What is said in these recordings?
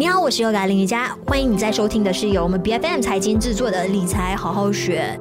你好，我是优嘎林瑜伽，欢迎你在收听的是由我们 BFM 财经制作的理财好好学。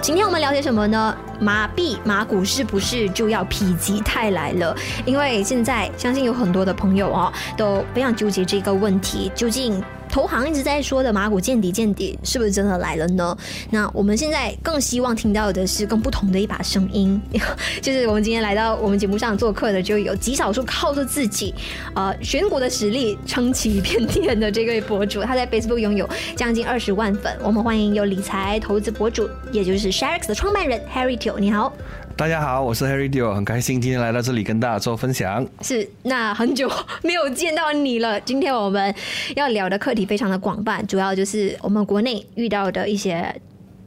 今天我们了解什么呢？麻痹马股是不是就要否极泰来了？因为现在相信有很多的朋友哦，都非常纠结这个问题，究竟投行一直在说的马股见底见底，是不是真的来了呢？那我们现在更希望听到的是更不同的一把声音，就是我们今天来到我们节目上做客的，就有极少数靠着自己呃选股的实力撑起一片天的这位博主，他在 Facebook 拥有将近二十万粉。我们欢迎有理财投资博主，也就是 Sharex 的创办人 Harry Tio，。你好，大家好，我是 Harry d e o 很开心今天来到这里跟大家做分享。是，那很久没有见到你了。今天我们要聊的课题非常的广泛，主要就是我们国内遇到的一些。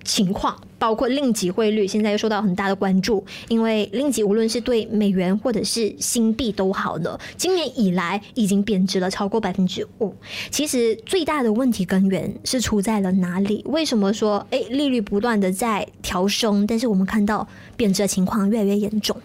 情况包括令吉汇率，现在又受到很大的关注，因为令吉无论是对美元或者是新币都好了，今年以来已经贬值了超过百分之五。其实最大的问题根源是出在了哪里？为什么说诶利率不断的在调升，但是我们看到贬值的情况越来越严重？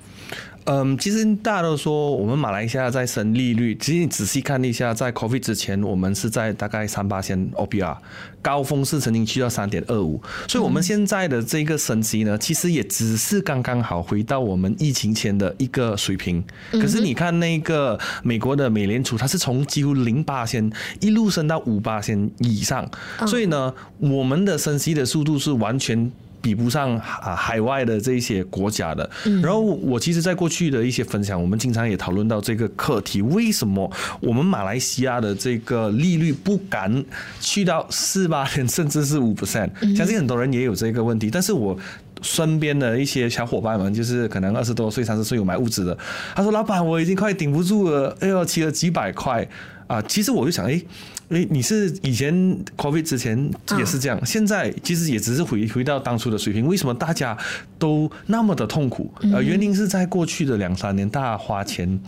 嗯，其实大家都说我们马来西亚在升利率，其实你仔细看一下，在 COVID 之前，我们是在大概三八线 OPR，高峰是曾经去到三点二五，所以我们现在的这个升息呢，其实也只是刚刚好回到我们疫情前的一个水平。可是你看那个美国的美联储，它是从几乎零八线一路升到五八线以上，所以呢，我们的升息的速度是完全。比不上啊海外的这些国家的，然后我其实，在过去的一些分享，我们经常也讨论到这个课题：为什么我们马来西亚的这个利率不敢去到四八点，甚至是五 percent？相信很多人也有这个问题。但是我身边的一些小伙伴们，就是可能二十多岁、三十岁有买屋子的，他说：“老板，我已经快顶不住了，哎呦，起了几百块啊！”其实我就想，哎。诶，你是以前 COVID 之前也是这样，现在其实也只是回回到当初的水平。为什么大家都那么的痛苦？呃，原因是在过去的两三年，大家花钱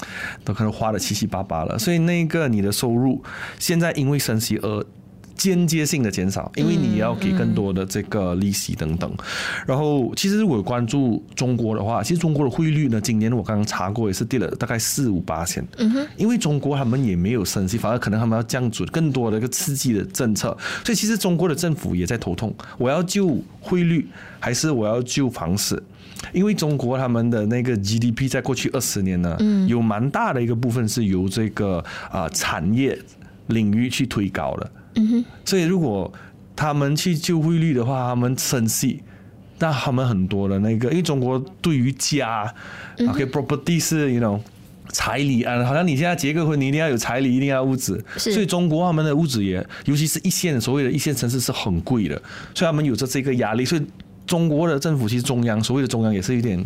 都可能花的七七八八了，所以那个你的收入现在因为升息而。间接性的减少，因为你要给更多的这个利息等等。然后，其实如果关注中国的话，其实中国的汇率呢，今年我刚刚查过也是跌了大概四五八千。嗯哼，因为中国他们也没有升息，反而可能他们要降准更多的一个刺激的政策。所以，其实中国的政府也在头痛：我要救汇率，还是我要救房市？因为中国他们的那个 GDP 在过去二十年呢，有蛮大的一个部分是由这个啊产业领域去推高的。嗯哼，所以如果他们去救汇率的话，他们生气，那他们很多的那个，因为中国对于家，OK，property 是 you know 彩礼啊，好像你现在结个婚，你一定要有彩礼，一定要物质，所以中国他们的物质也，尤其是一线所谓的一线城市是很贵的，所以他们有着这个压力，所以中国的政府其实中央所谓的中央也是有点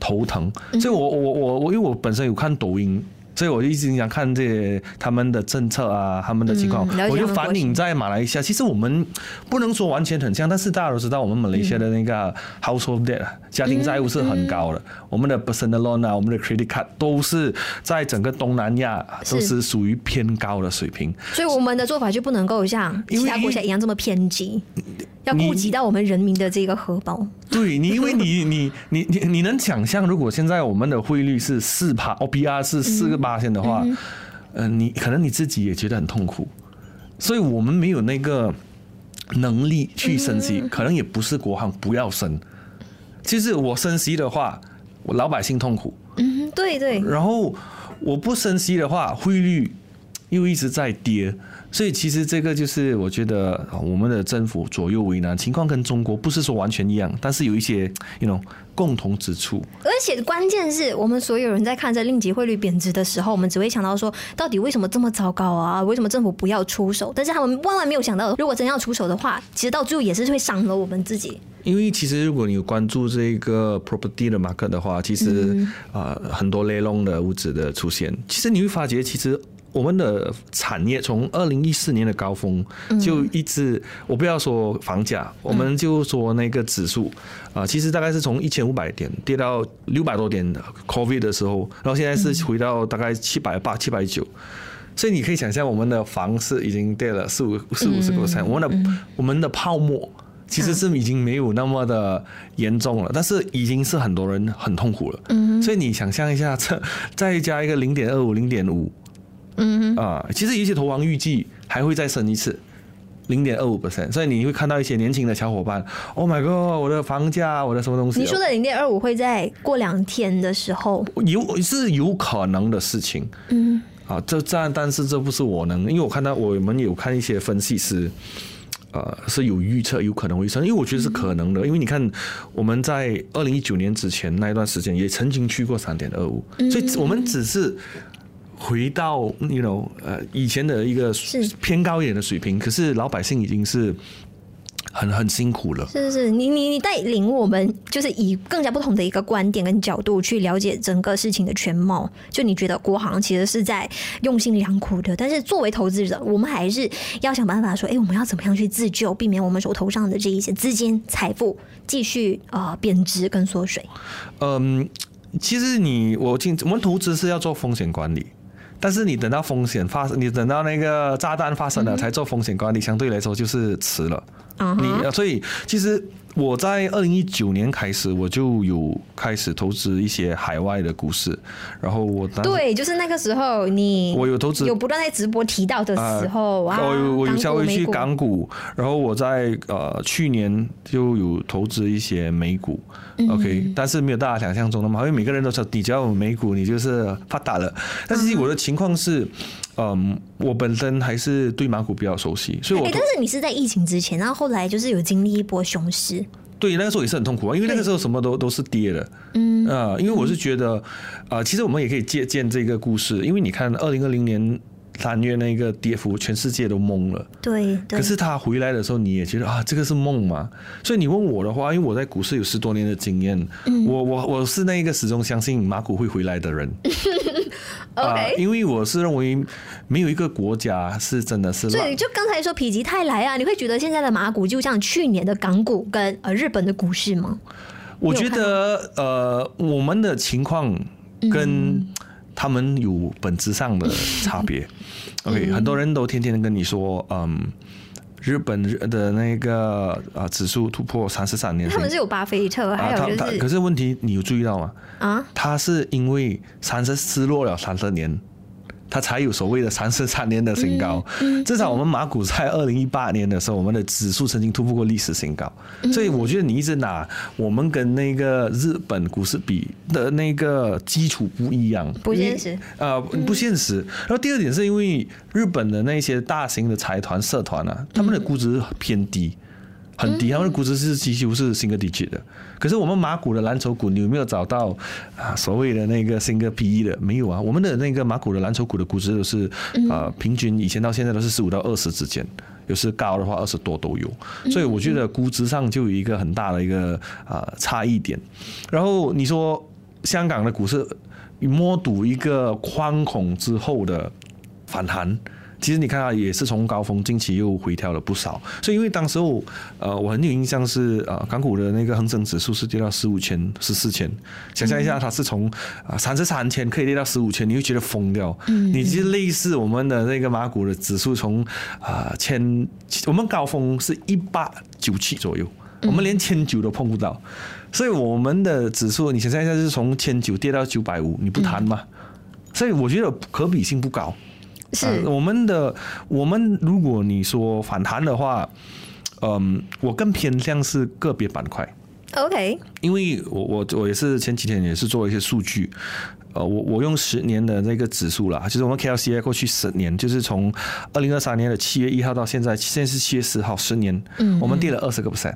头疼，所以我我我我因为我本身有看抖音。所以我就一直想看这些他们的政策啊，他们的情况，我就反映在马来西亚。其实我们不能说完全很像，但是大家都知道，我们马来西亚的那个 household debt 家庭债务是很高的。我们的 personal loan 啊，我们的 credit card 都是在整个东南亚都是属于偏高的水平。所以我们的做法就不能够像其他国家一样这么偏激。要顾及到我们人民的这个荷包。对你，因 为你你你你你能想象，如果现在我们的汇率是四趴，OPR 是四个八千的话，嗯，呃，你可能你自己也觉得很痛苦。所以我们没有那个能力去升息，可能也不是国行不要升。其实我升息的话，我老百姓痛苦。嗯，对对。然后我不升息的话，汇率又一直在跌。所以其实这个就是我觉得我们的政府左右为难，情况跟中国不是说完全一样，但是有一些，you know，共同之处。而且关键是我们所有人在看着令吉汇率贬值的时候，我们只会想到说，到底为什么这么糟糕啊？为什么政府不要出手？但是他们万万没有想到，如果真要出手的话，其实到最后也是会伤了我们自己。因为其实如果你有关注这个 property 的 market 的话，其实啊、呃、很多 lelong 的物质的出现，其实你会发觉其实。我们的产业从二零一四年的高峰就一直，我不要说房价，我们就说那个指数啊，其实大概是从一千五百点跌到六百多点的 COVID 的时候，然后现在是回到大概七百八、七百九，所以你可以想象，我们的房市已经跌了四五四五十个 percent，我们的我们的泡沫其实是已经没有那么的严重了，但是已经是很多人很痛苦了。嗯，所以你想象一下，这再加一个零点二五、零点五，嗯啊，其实有些投行预计还会再升一次。零点二五 percent，所以你会看到一些年轻的小伙伴，Oh my god，我的房价，我的什么东西？你说的零点二五会在过两天的时候有是有可能的事情，嗯，啊，这这但是这不是我能，因为我看到我们有看一些分析师，呃，是有预测有可能会升，因为我觉得是可能的，嗯、因为你看我们在二零一九年之前那一段时间也曾经去过三点二五，所以我们只是。回到，you know，呃，以前的一个偏高一点的水平，可是老百姓已经是很很辛苦了。是是是，你你你带领我们，就是以更加不同的一个观点跟角度去了解整个事情的全貌。就你觉得国行其实是在用心良苦的，但是作为投资者，我们还是要想办法说，哎，我们要怎么样去自救，避免我们手头上的这一些资金财富继续呃贬值跟缩水。嗯，其实你我进我们投资是要做风险管理。但是你等到风险发生，你等到那个炸弹发生了才做风险管理，相对来说就是迟了。你所以其实。我在二零一九年开始，我就有开始投资一些海外的股市，然后我当对，就是那个时候你我有投资，有不断在直播提到的时候啊，我有我有稍微去港股，然后我在呃去年就有投资一些美股，OK，但是没有大家想象中的嘛，因为每个人都说底下有美股，你就是发达了，但是我的情况是。嗯，我本身还是对马股比较熟悉，所以我、欸。但是你是在疫情之前，然后后来就是有经历一波熊市。对，那个时候也是很痛苦啊，因为那个时候什么都都是跌的。嗯啊，因为我是觉得，啊，其实我们也可以借鉴这个故事，因为你看二零二零年。三月那个跌幅，全世界都懵了。对。可是他回来的时候，你也觉得啊，这个是梦嘛？所以你问我的话，因为我在股市有十多年的经验，嗯、我我我是那一个始终相信马股会回来的人。OK、呃。因为我是认为没有一个国家是真的是。所以就刚才说否极泰来啊，你会觉得现在的马股就像去年的港股跟呃日本的股市吗？我觉得呃，我们的情况跟、嗯。他们有本质上的差别，OK，很多人都天天跟你说，嗯，日本的那个啊指数突破三十三年，他们是有巴菲特，还有就是，可是问题你有注意到吗？啊，他是因为三十失落了三十年。它才有所谓的三十三年的新高，至少我们马股在二零一八年的时候，我们的指数曾经突破过历史新高，所以我觉得你一直拿我们跟那个日本股市比的那个基础不一样，不现实，呃，不现实。然后第二点是因为日本的那些大型的财团社团啊，他们的估值偏低。很低，他们的估值是几乎是 single digit 的。可是我们马股的蓝筹股，你有没有找到啊所谓的那个 single PE 的？没有啊，我们的那个马股的蓝筹股的估值都是啊平均以前到现在都是十五到二十之间，有时高的话二十多都有。所以我觉得估值上就有一个很大的一个啊差异点。然后你说香港的股市摸赌一个宽孔之后的反弹。其实你看啊，也是从高峰近期又回调了不少，所以因为当时候，呃，我很有印象是呃，港股的那个恒生指数是跌到十五千、十四千，想象一下，它是从啊三十三千可以跌到十五千，你会觉得疯掉。嗯，你其实类似我们的那个马股的指数从啊千，我们高峰是一八九七左右，我们连千九都碰不到，所以我们的指数你想象一下，是从千九跌到九百五，你不谈吗？所以我觉得可比性不高。是、呃、我们的，我们如果你说反弹的话，嗯，我更偏向是个别板块。OK，因为我我我也是前几天也是做了一些数据，呃，我我用十年的那个指数啦，就是我们 KLCI 过去十年，就是从二零二三年的七月一号到现在，现在是七月十号，十年，嗯，我们跌了二十个 percent，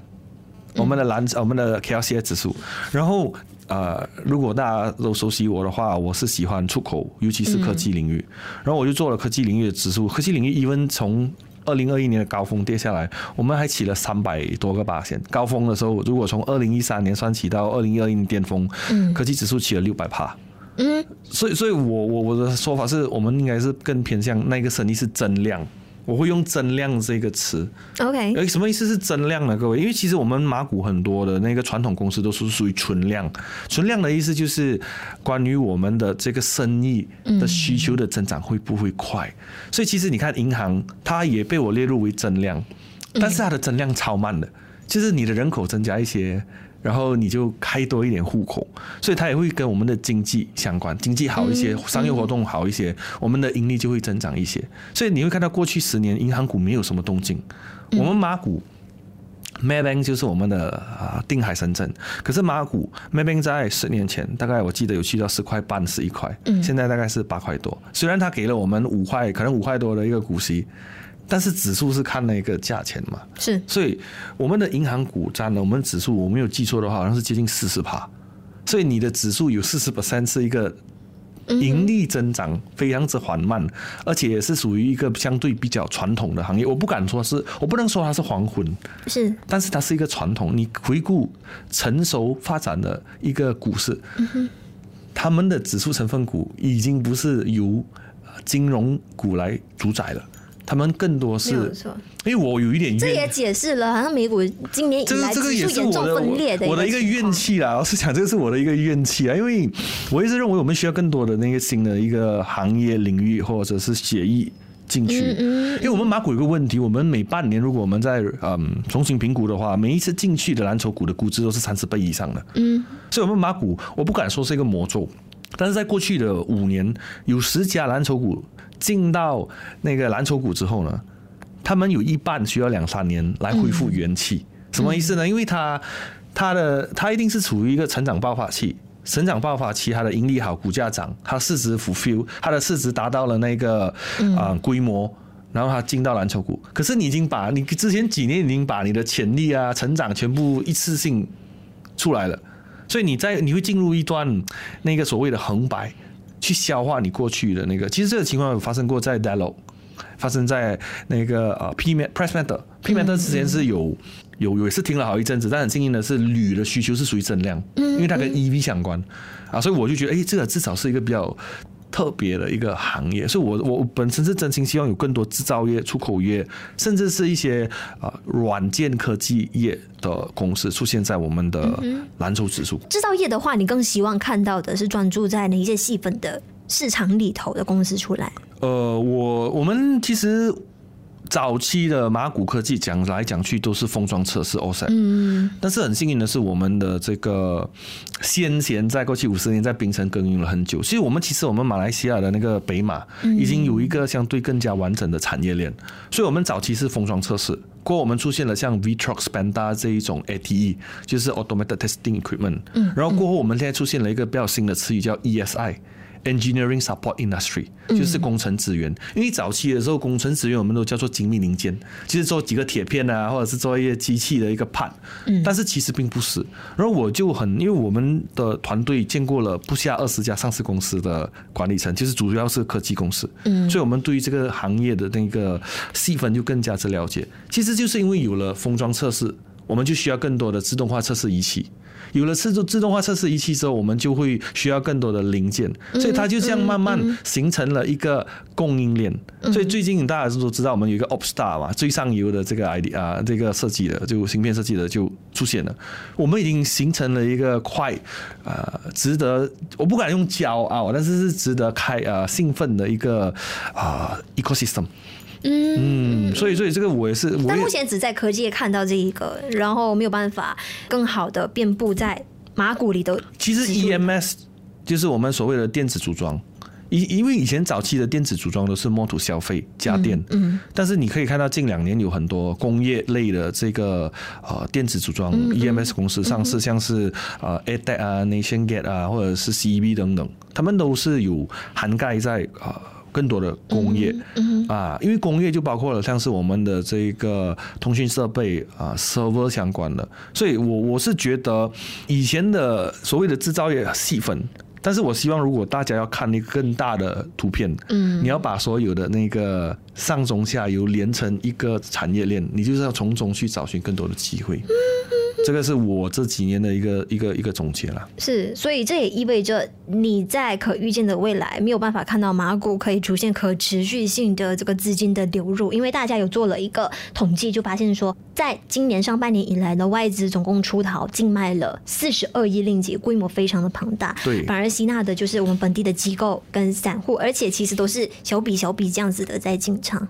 我们的蓝，我们的 KLCI 指数，然后。呃，如果大家都熟悉我的话，我是喜欢出口，尤其是科技领域。然后我就做了科技领域的指数，科技领域 even 从二零二一年的高峰跌下来，我们还起了三百多个八线。高峰的时候，如果从二零一三年算起到二零二一年巅峰，科技指数起了六百帕。嗯，所以，所以我我我的说法是我们应该是更偏向那个生意是增量。我会用增量这个词，OK？什么意思是增量呢？各位，因为其实我们马股很多的那个传统公司都是属于存量，存量的意思就是关于我们的这个生意的需求的增长会不会快？所以其实你看银行，它也被我列入为增量，但是它的增量超慢的。就是你的人口增加一些，然后你就开多一点户口，所以它也会跟我们的经济相关，经济好一些，商业活动好一些，我们的盈利就会增长一些。所以你会看到过去十年银行股没有什么动静，我们马股。Maybank 就是我们的啊定海神针，可是马股 Maybank 在十年前大概我记得有去到十块半十一块，现在大概是八块多。虽然它给了我们五块，可能五块多的一个股息，但是指数是看那个价钱嘛，是，所以我们的银行股占了我们指数，我没有记错的话，好像是接近四十趴，所以你的指数有四十 percent 是一个。盈利增长非常之缓慢，而且也是属于一个相对比较传统的行业。我不敢说是，我不能说它是黄昏，是，但是它是一个传统。你回顾成熟发展的一个股市，他们的指数成分股已经不是由金融股来主宰了。他们更多是，因为我有一点，这也解释了好像美股今年以来指数严重分裂的我的一个怨气啦。我是讲，这个是我的一个怨气啊，因为我一直认为我们需要更多的那个新的一个行业领域或者是协议进去。因为我们马股有个问题，我们每半年如果我们在嗯重新评估的话，每一次进去的蓝筹股的估值都是三十倍以上的。嗯，所以我们马股我不敢说是一个魔咒，但是在过去的五年有十家蓝筹股。进到那个蓝筹股之后呢，他们有一半需要两三年来恢复元气。什么意思呢？因为它它的它一定是处于一个成长爆发期，成长爆发期，它的盈利好，股价涨，它市值 fulfill，它的市值达到了那个啊规模，然后它进到蓝筹股。可是你已经把你之前几年已经把你的潜力啊、成长全部一次性出来了，所以你在你会进入一段那个所谓的横白。去消化你过去的那个，其实这个情况有发生过在 Dialog，发生在那个呃 P Press Matter，P Matter 之前是有有有也是听了好一阵子，但很幸运的是铝的需求是属于增量，因为它跟 EV 相关。啊，所以我就觉得哎，这个至少是一个比较。特别的一个行业，所以我我本身是真心希望有更多制造业、出口业，甚至是一些啊软件科技业的公司出现在我们的蓝筹指数。制造业的话，你更希望看到的是专注在哪一些细分的市场里头的公司出来？呃，我我们其实。早期的马古科技讲来讲去都是封装测试 OSAT，嗯，但是很幸运的是，我们的这个先贤在过去五十年在槟城耕耘了很久。所以，我们其实我们马来西亚的那个北马已经有一个相对更加完整的产业链。所以我们早期是封装测试，过后我们出现了像 Vtrox Panda 这一种 ATE，就是 Automated Testing Equipment，嗯，然后过后我们现在出现了一个比较新的词语叫 ESI。Engineering Support Industry 就是工程资源，因为早期的时候工程资源我们都叫做精密零件，就是做几个铁片啊，或者是做一些机器的一个 part，但是其实并不是。然后我就很，因为我们的团队见过了不下二十家上市公司的管理层，就是主要是科技公司，所以我们对于这个行业的那个细分就更加之了解。其实就是因为有了封装测试，我们就需要更多的自动化测试仪器。有了自动自动化测试仪器之后，我们就会需要更多的零件，所以它就这样慢慢形成了一个供应链。所以最近大家都知道，我们有一个 OpStar 嘛，最上游的这个 ID 啊，这个设计的就芯片设计的就出现了。我们已经形成了一个快啊，值得我不敢用骄傲，但是是值得开啊兴奋的一个啊 ecosystem。嗯，所以所以这个我也是，但目前只在科技看到这一个，然后没有办法更好的遍布在马股里的。其实 EMS 就是我们所谓的电子组装，因因为以前早期的电子组装都是 more to 消费家电，嗯，嗯，但是你可以看到近两年有很多工业类的这个呃电子组装 EMS 公司上市，像是呃 a d e c 啊、或者是 CEB 等等，他们都是有涵盖在呃。更多的工业。啊，因为工业就包括了像是我们的这个通讯设备啊、server 相关的，所以我我是觉得以前的所谓的制造业细分，但是我希望如果大家要看一个更大的图片，嗯，你要把所有的那个上中下游连成一个产业链，你就是要从中去找寻更多的机会。这个是我这几年的一个一个一个总结了。是，所以这也意味着你在可预见的未来没有办法看到马股可以出现可持续性的这个资金的流入，因为大家有做了一个统计，就发现说，在今年上半年以来的外资总共出逃净卖了四十二亿令吉，规模非常的庞大。对，反而吸纳的就是我们本地的机构跟散户，而且其实都是小笔小笔这样子的在进场。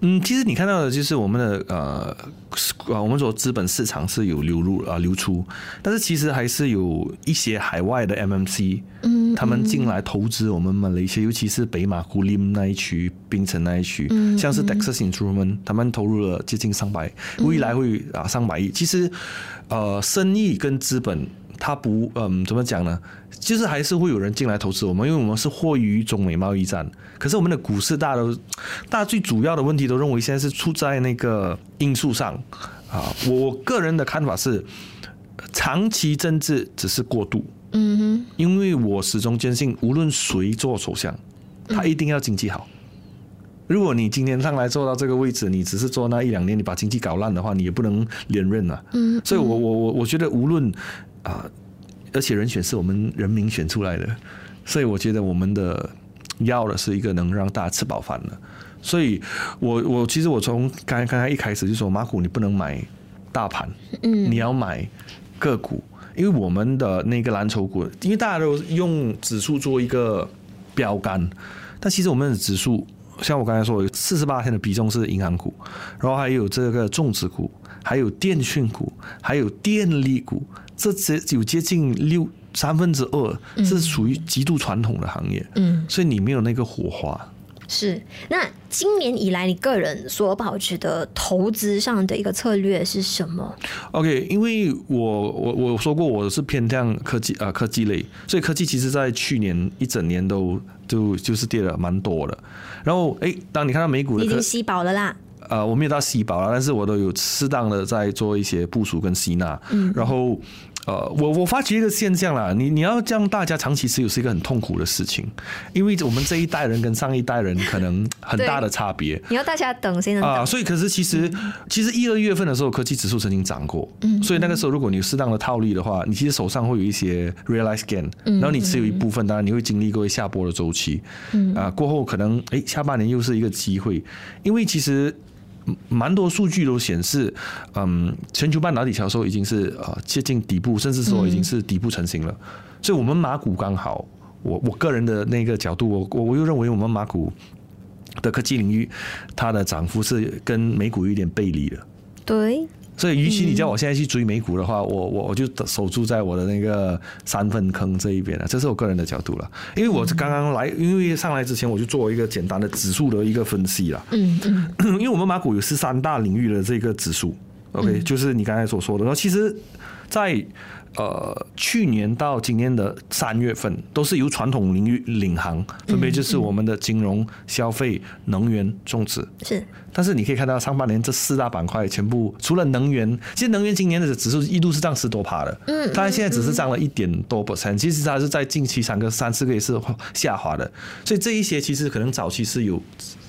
嗯，其实你看到的就是我们的呃呃，我们说资本市场是有流入啊、呃、流出，但是其实还是有一些海外的 MMC，嗯，他们进来投资我们马来西亚，尤其是北马古林那一区、槟城那一区，嗯，像是 Dexus Instrument，他们投入了接近上百，未来会啊上百亿。其实呃，生意跟资本。他不，嗯，怎么讲呢？就是还是会有人进来投资我们，因为我们是获益于中美贸易战。可是我们的股市，大家都，大家最主要的问题都认为现在是出在那个因素上啊。我个人的看法是，长期政治只是过渡。嗯哼。因为我始终坚信，无论谁做首相，他一定要经济好。如果你今天上来做到这个位置，你只是做那一两年，你把经济搞烂的话，你也不能连任啊。嗯。所以我我我我觉得无论。啊，而且人选是我们人民选出来的，所以我觉得我们的要的是一个能让大家吃饱饭的。所以我我其实我从刚刚才一开始就说，马股你不能买大盘，嗯，你要买个股，因为我们的那个蓝筹股，因为大家都用指数做一个标杆，但其实我们的指数，像我刚才说，有四十八天的比重是银行股，然后还有这个种植股，还有电讯股，还有电力股。这只有接近六三分之二，是属于极度传统的行业，嗯，所以你没有那个火花。是，那今年以来你个人所保持的投资上的一个策略是什么？OK，因为我我我说过我是偏向科技啊科技类，所以科技其实在去年一整年都就就是跌了蛮多的。然后哎，当你看到美股的，已经吸饱了啦。呃，我没有到吸饱了，但是我都有适当的在做一些部署跟吸纳，嗯，然后。呃，我我发觉一个现象啦，你你要这样大家长期持有是一个很痛苦的事情，因为我们这一代人跟上一代人可能很大的差别。你要大家等先啊？所以可是其实、嗯、其实一二月份的时候，科技指数曾经涨过，嗯，所以那个时候如果你有适当的套利的话，你其实手上会有一些 realized gain，然后你持有一部分，当然你会经历过下波的周期，嗯啊，过后可能哎下半年又是一个机会，因为其实。蛮多数据都显示，嗯，全球半导体销售已经是呃接近底部，甚至说已经是底部成型了。所以，我们马股刚好，我我个人的那个角度，我我我又认为我们马股的科技领域，它的涨幅是跟美股有点背离的。对。所以，与其你叫我现在去追美股的话，我我我就守住在我的那个三分坑这一边了。这是我个人的角度了，因为我刚刚来，因为上来之前我就做一个简单的指数的一个分析了。嗯嗯。因为我们马股有十三大领域的这个指数，OK，就是你刚才所说的。然后，其实，在呃，去年到今年的三月份，都是由传统领域领航，分别就是我们的金融、消费、能源、种植。是。但是你可以看到上半年这四大板块全部除了能源，其实能源今年的指数一度是涨十多趴的。嗯。当然现在只是涨了一点多 percent，其实它是在近期三个三四个月是下滑的。所以这一些其实可能早期是有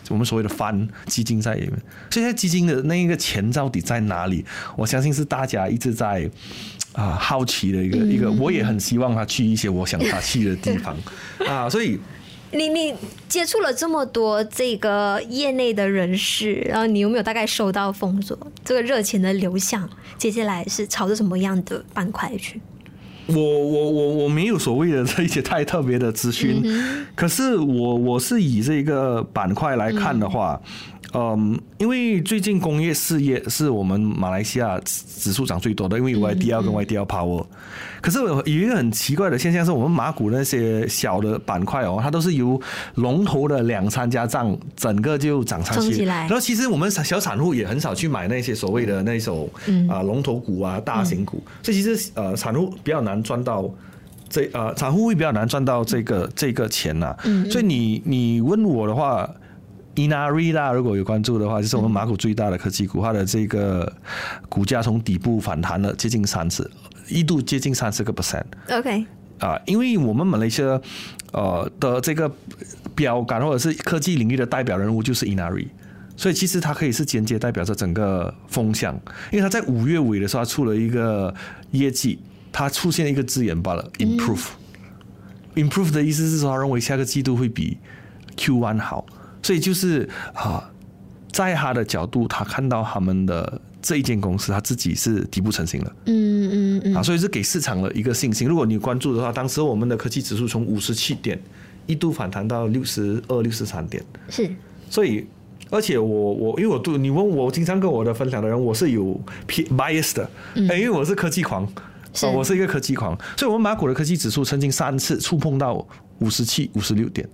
我们所谓的翻基金在里面。所以现在基金的那一个钱到底在哪里？我相信是大家一直在。啊，好奇的一个一个，我也很希望他去一些我想他去的地方 啊，所以你你接触了这么多这个业内的人士，然后你有没有大概收到风说这个热钱的流向，接下来是朝着什么样的板块去？我我我我没有所谓的这一些太特别的资讯，可是我我是以这个板块来看的话。嗯，因为最近工业事业是我们马来西亚指数涨最多的，因为有 YDL 跟 YDL Power。可是有一个很奇怪的现象，是我们马股那些小的板块哦，它都是由龙头的两三家涨，整个就涨上去。然后其实我们小散户也很少去买那些所谓的那种啊龙头股啊大型股，所以其实呃散户比较难赚到这呃散户会比较难赚到这个这个钱呐。所以你你问我的话。Inari 啦，如果有关注的话，就是我们马股最大的科技股，它的这个股价从底部反弹了接近三十，一度接近三十个 percent。OK，啊，因为我们马来西亚呃的这个标杆或者是科技领域的代表人物就是 Inari，所以其实它可以是间接代表着整个风向，因为它在五月尾的时候它出了一个业绩，它出现了一个字眼罢了，improve。improve 的意思是说，他认为下个季度会比 Q1 好。所以就是啊，在他的角度，他看到他们的这一间公司，他自己是底部成型了。嗯嗯嗯。啊，所以是给市场了一个信心。如果你关注的话，当时我们的科技指数从五十七点一度反弹到六十二、六十三点。是。所以而且我我因为我对你问我，经常跟我的分享的人，我是有偏 bias 的，哎，因为我是科技狂，啊，我是一个科技狂，所以我们马股的科技指数曾经三次触碰到五十七、五十六点，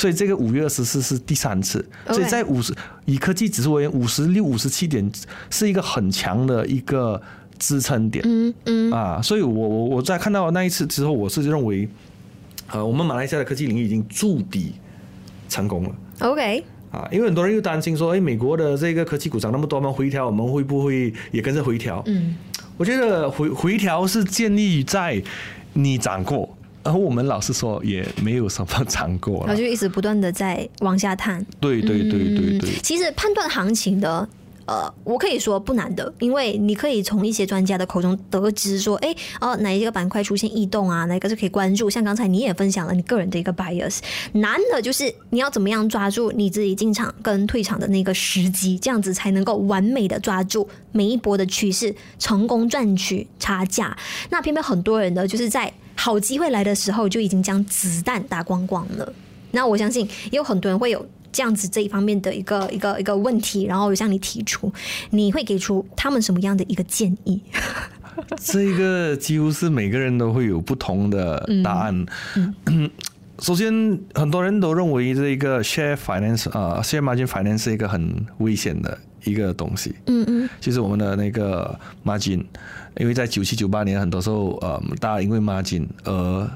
所以这个五月二十四是第三次，所以在五十以科技指数而言，五十六、五十七点是一个很强的一个支撑点，嗯嗯。啊，所以我我我在看到那一次之后，我是认为，呃，我们马来西亚的科技领域已经筑底成功了，OK。啊，因为很多人又担心说，哎，美国的这个科技股涨那么多，我们回调，我们会不会也跟着回调？嗯，我觉得回回调是建立在你涨过，而我们老实说也没有什么尝过，然后就一直不断的在往下探。对对对对对，其实判断行情的。呃，我可以说不难的，因为你可以从一些专家的口中得知说，哎，哦，哪一个板块出现异动啊，哪个是可以关注。像刚才你也分享了你个人的一个 bias，难的就是你要怎么样抓住你自己进场跟退场的那个时机，这样子才能够完美的抓住每一波的趋势，成功赚取差价。那偏偏很多人呢，就是在好机会来的时候就已经将子弹打光光了。那我相信也有很多人会有。这样子这一方面的一个一个一个问题，然后向你提出，你会给出他们什么样的一个建议？这个几乎是每个人都会有不同的答案。嗯嗯、首先，很多人都认为这一个 share finance 啊、uh,，share margin finance 是一个很危险的一个东西。嗯嗯，其实我们的那个 margin，因为在九七九八年，很多时候呃，大家因为 margin 而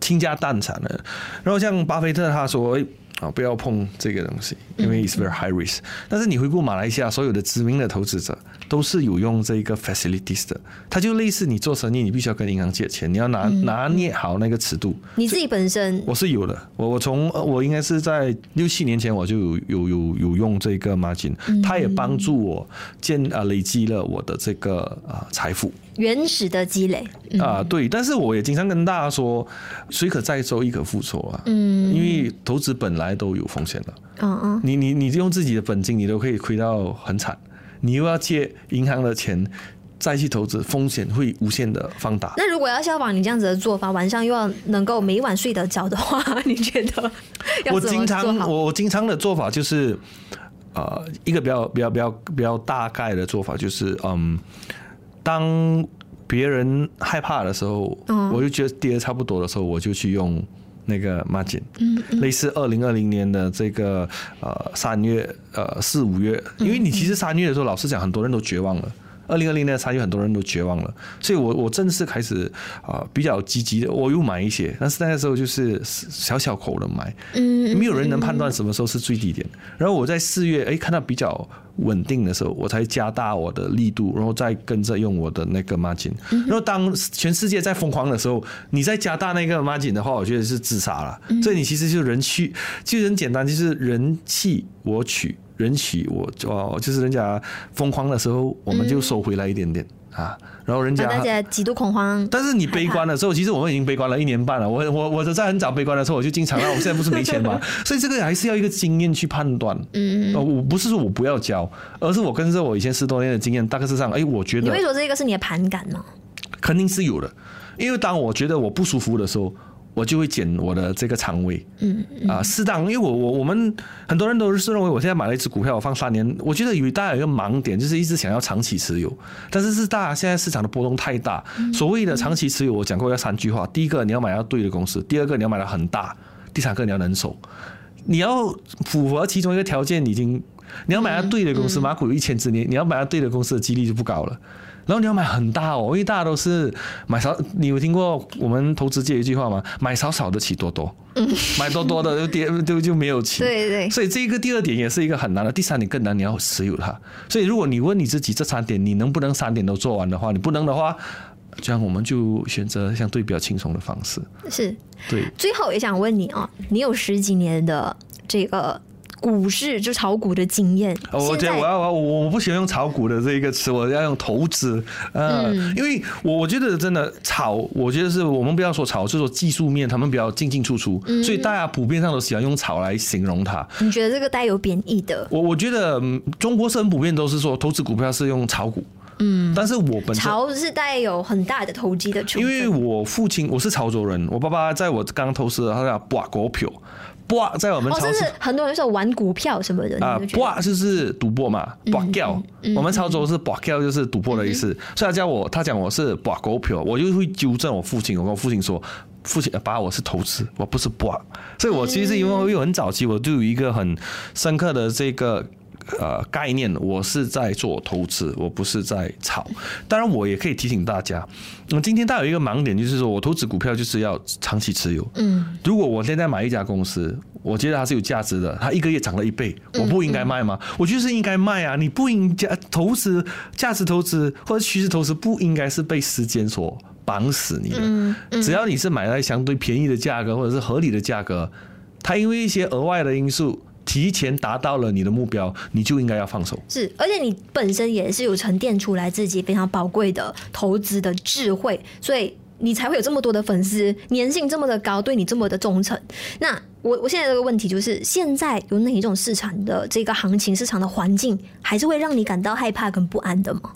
倾家荡产了。然后像巴菲特他说。啊，不要碰这个东西，因为 it's very high risk。但是你回顾马来西亚所有的知名的投资者，都是有用这个 facilities 的。它就类似你做生意，你必须要跟银行借钱，你要拿拿捏好那个尺度。你自己本身我是有的，我我从我应该是在六七年前我就有有有有用这个 margin，它也帮助我建啊累积了我的这个啊财富。原始的积累啊，对，但是我也经常跟大家说，水可载舟，亦可覆舟啊。嗯，因为投资本来都有风险的。嗯嗯，你你你用自己的本金，你都可以亏到很惨。你又要借银行的钱再去投资，风险会无限的放大。那如果要效仿你这样子的做法，晚上又要能够每晚睡得着的话，你觉得？我经常我经常的做法就是，呃，一个比较比较比较比较大概的做法就是，嗯。当别人害怕的时候，我就觉得跌得差不多的时候，我就去用那个 margin，类似二零二零年的这个呃三月呃四五月，因为你其实三月的时候，老实讲，很多人都绝望了。二零二零年的三月，很多人都绝望了，所以我我正式开始啊比较积极的，我又买一些，但是那个时候就是小小口的买，嗯，没有人能判断什么时候是最低点。然后我在四月哎看到比较稳定的时候，我才加大我的力度，然后再跟着用我的那个 margin。然后当全世界在疯狂的时候，你再加大那个 margin 的话，我觉得是自杀了。所以你其实就是人去，其实很简单，就是人弃我取。人起我哦，就是人家疯狂的时候，我们就收回来一点点、嗯、啊。然后人家大家极度恐慌，但是你悲观的时候，其实我们已经悲观了一年半了。我我我在很早悲观的时候，我就经常让我现在不是没钱吗？所以这个还是要一个经验去判断。嗯嗯，我不是说我不要交，而是我跟着我以前十多年的经验，大概是这样。哎，我觉得你会说这个是你的盘感吗？肯定是有的，因为当我觉得我不舒服的时候。我就会减我的这个仓位，嗯啊，适当，因为我我我们很多人都是认为我现在买了一只股票，我放三年，我觉得以为大家有一个盲点，就是一直想要长期持有，但是是大家现在市场的波动太大，所谓的长期持有，我讲过要三句话：第一个你要买到对的公司，第二个你要买到很大，第三个你要能守，你要符合其中一个条件，已经你要买到对的公司，马股有一千只，你你要买到对的公司的几率就不高了。然后你要买很大哦，因为大家都是买少。你有听过我们投资界一句话吗？买少少的起多多，买多多的就跌 就就没有起。对对。所以这个第二点也是一个很难的，第三点更难，你要持有它。所以如果你问你自己这三点，你能不能三点都做完的话，你不能的话，这样我们就选择相对比较轻松的方式。是。对。最后也想问你啊，你有十几年的这个。股市就炒股的经验，我觉得我要我我不喜欢用炒股的这一个词，我要用投资，嗯，因为我我觉得真的炒，我觉得是我们不要说炒，就是说技术面他们比较进进出出，所以大家普遍上都喜欢用炒来形容它。你觉得这个带有贬义的？我我觉得中国是很普遍都是说投资股票是用炒股，嗯，但是我本身炒是带有很大的投机的成分，因为我父亲我是潮州人，我爸爸在我刚投资他叫博股票。博在我们超市，哦、是很多人说玩股票什么的啊，博就是赌博嘛，博掉。我们潮州是博掉，就是赌博的意思。嗯、所以他叫我，他讲我是博股票，我就会纠正我父亲。我跟我父亲说，父亲把，我是投资，我不是博。所以我其实因为我有很早期，我就有一个很深刻的这个。呃，概念我是在做投资，我不是在炒。当然，我也可以提醒大家，那今天大家有一个盲点，就是说我投资股票就是要长期持有。嗯，如果我现在买一家公司，我觉得它是有价值的，它一个月涨了一倍，我不应该卖吗？我觉得是应该卖啊！你不应该投资价值投资或者趋势投资，不应该是被时间所绑死你的。只要你是买在相对便宜的价格或者是合理的价格，它因为一些额外的因素。提前达到了你的目标，你就应该要放手。是，而且你本身也是有沉淀出来自己非常宝贵的投资的智慧，所以你才会有这么多的粉丝，粘性这么的高，对你这么的忠诚。那我我现在这个问题就是，现在有哪一种市场的这个行情、市场的环境，还是会让你感到害怕跟不安的吗？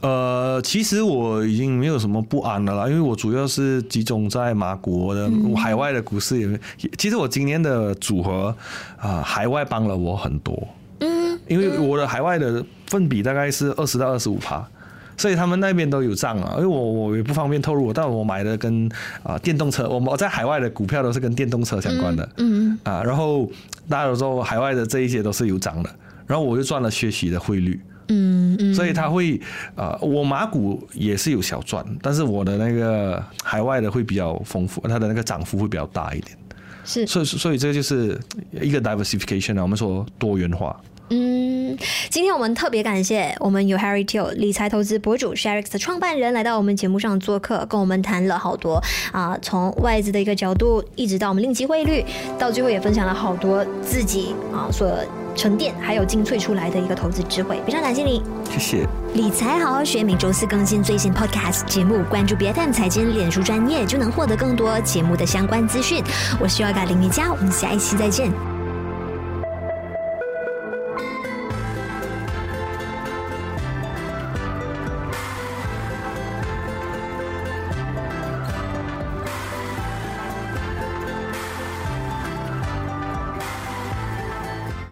呃，其实我已经没有什么不安的了，因为我主要是集中在马国的海外的股市也。其实我今年的组合啊，海外帮了我很多。嗯，因为我的海外的份比大概是二十到二十五趴，所以他们那边都有账啊。因为我我也不方便透露，但我买的跟啊电动车，我我在海外的股票都是跟电动车相关的。嗯啊，然后大家都说海外的这一些都是有涨的，然后我就赚了学习的汇率。嗯嗯，所以他会，呃，我马股也是有小赚，但是我的那个海外的会比较丰富，它的那个涨幅会比较大一点。是，所以所以这就是一个 diversification 啊，我们说多元化。嗯，今天我们特别感谢我们有 Harry Teo 理财投资博主 Sharix 的创办人来到我们节目上做客，跟我们谈了好多啊，从外资的一个角度，一直到我们令吉汇率，到最后也分享了好多自己啊所。沉淀还有精粹出来的一个投资智慧，非常感谢你，谢谢。理财好好学，每周四更新最新 Podcast 节目，关注 BFM 财经脸书专业就能获得更多节目的相关资讯。我是 Yoga 林瑜伽，我们下一期再见。